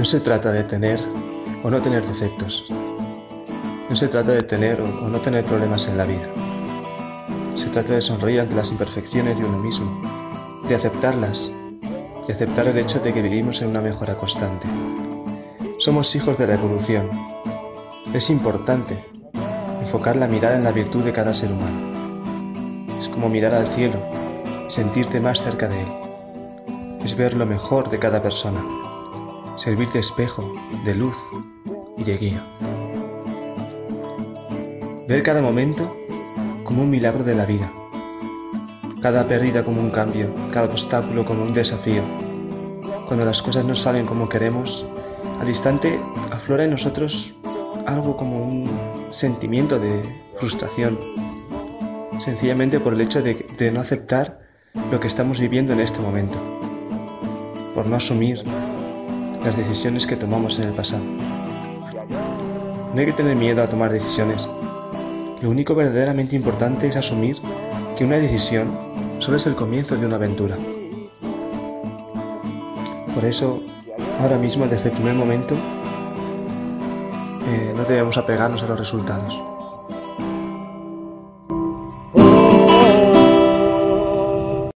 No se trata de tener o no tener defectos. No se trata de tener o no tener problemas en la vida. Se trata de sonreír ante las imperfecciones de uno mismo, de aceptarlas y aceptar el hecho de que vivimos en una mejora constante. Somos hijos de la evolución. Es importante enfocar la mirada en la virtud de cada ser humano. Es como mirar al cielo sentirte más cerca de él. Es ver lo mejor de cada persona servir de espejo, de luz y de guía. Ver cada momento como un milagro de la vida, cada pérdida como un cambio, cada obstáculo como un desafío. Cuando las cosas no salen como queremos, al instante aflora en nosotros algo como un sentimiento de frustración, sencillamente por el hecho de, de no aceptar lo que estamos viviendo en este momento, por no asumir las decisiones que tomamos en el pasado. No hay que tener miedo a tomar decisiones. Lo único verdaderamente importante es asumir que una decisión solo es el comienzo de una aventura. Por eso, ahora mismo, desde el primer momento, eh, no debemos apegarnos a los resultados.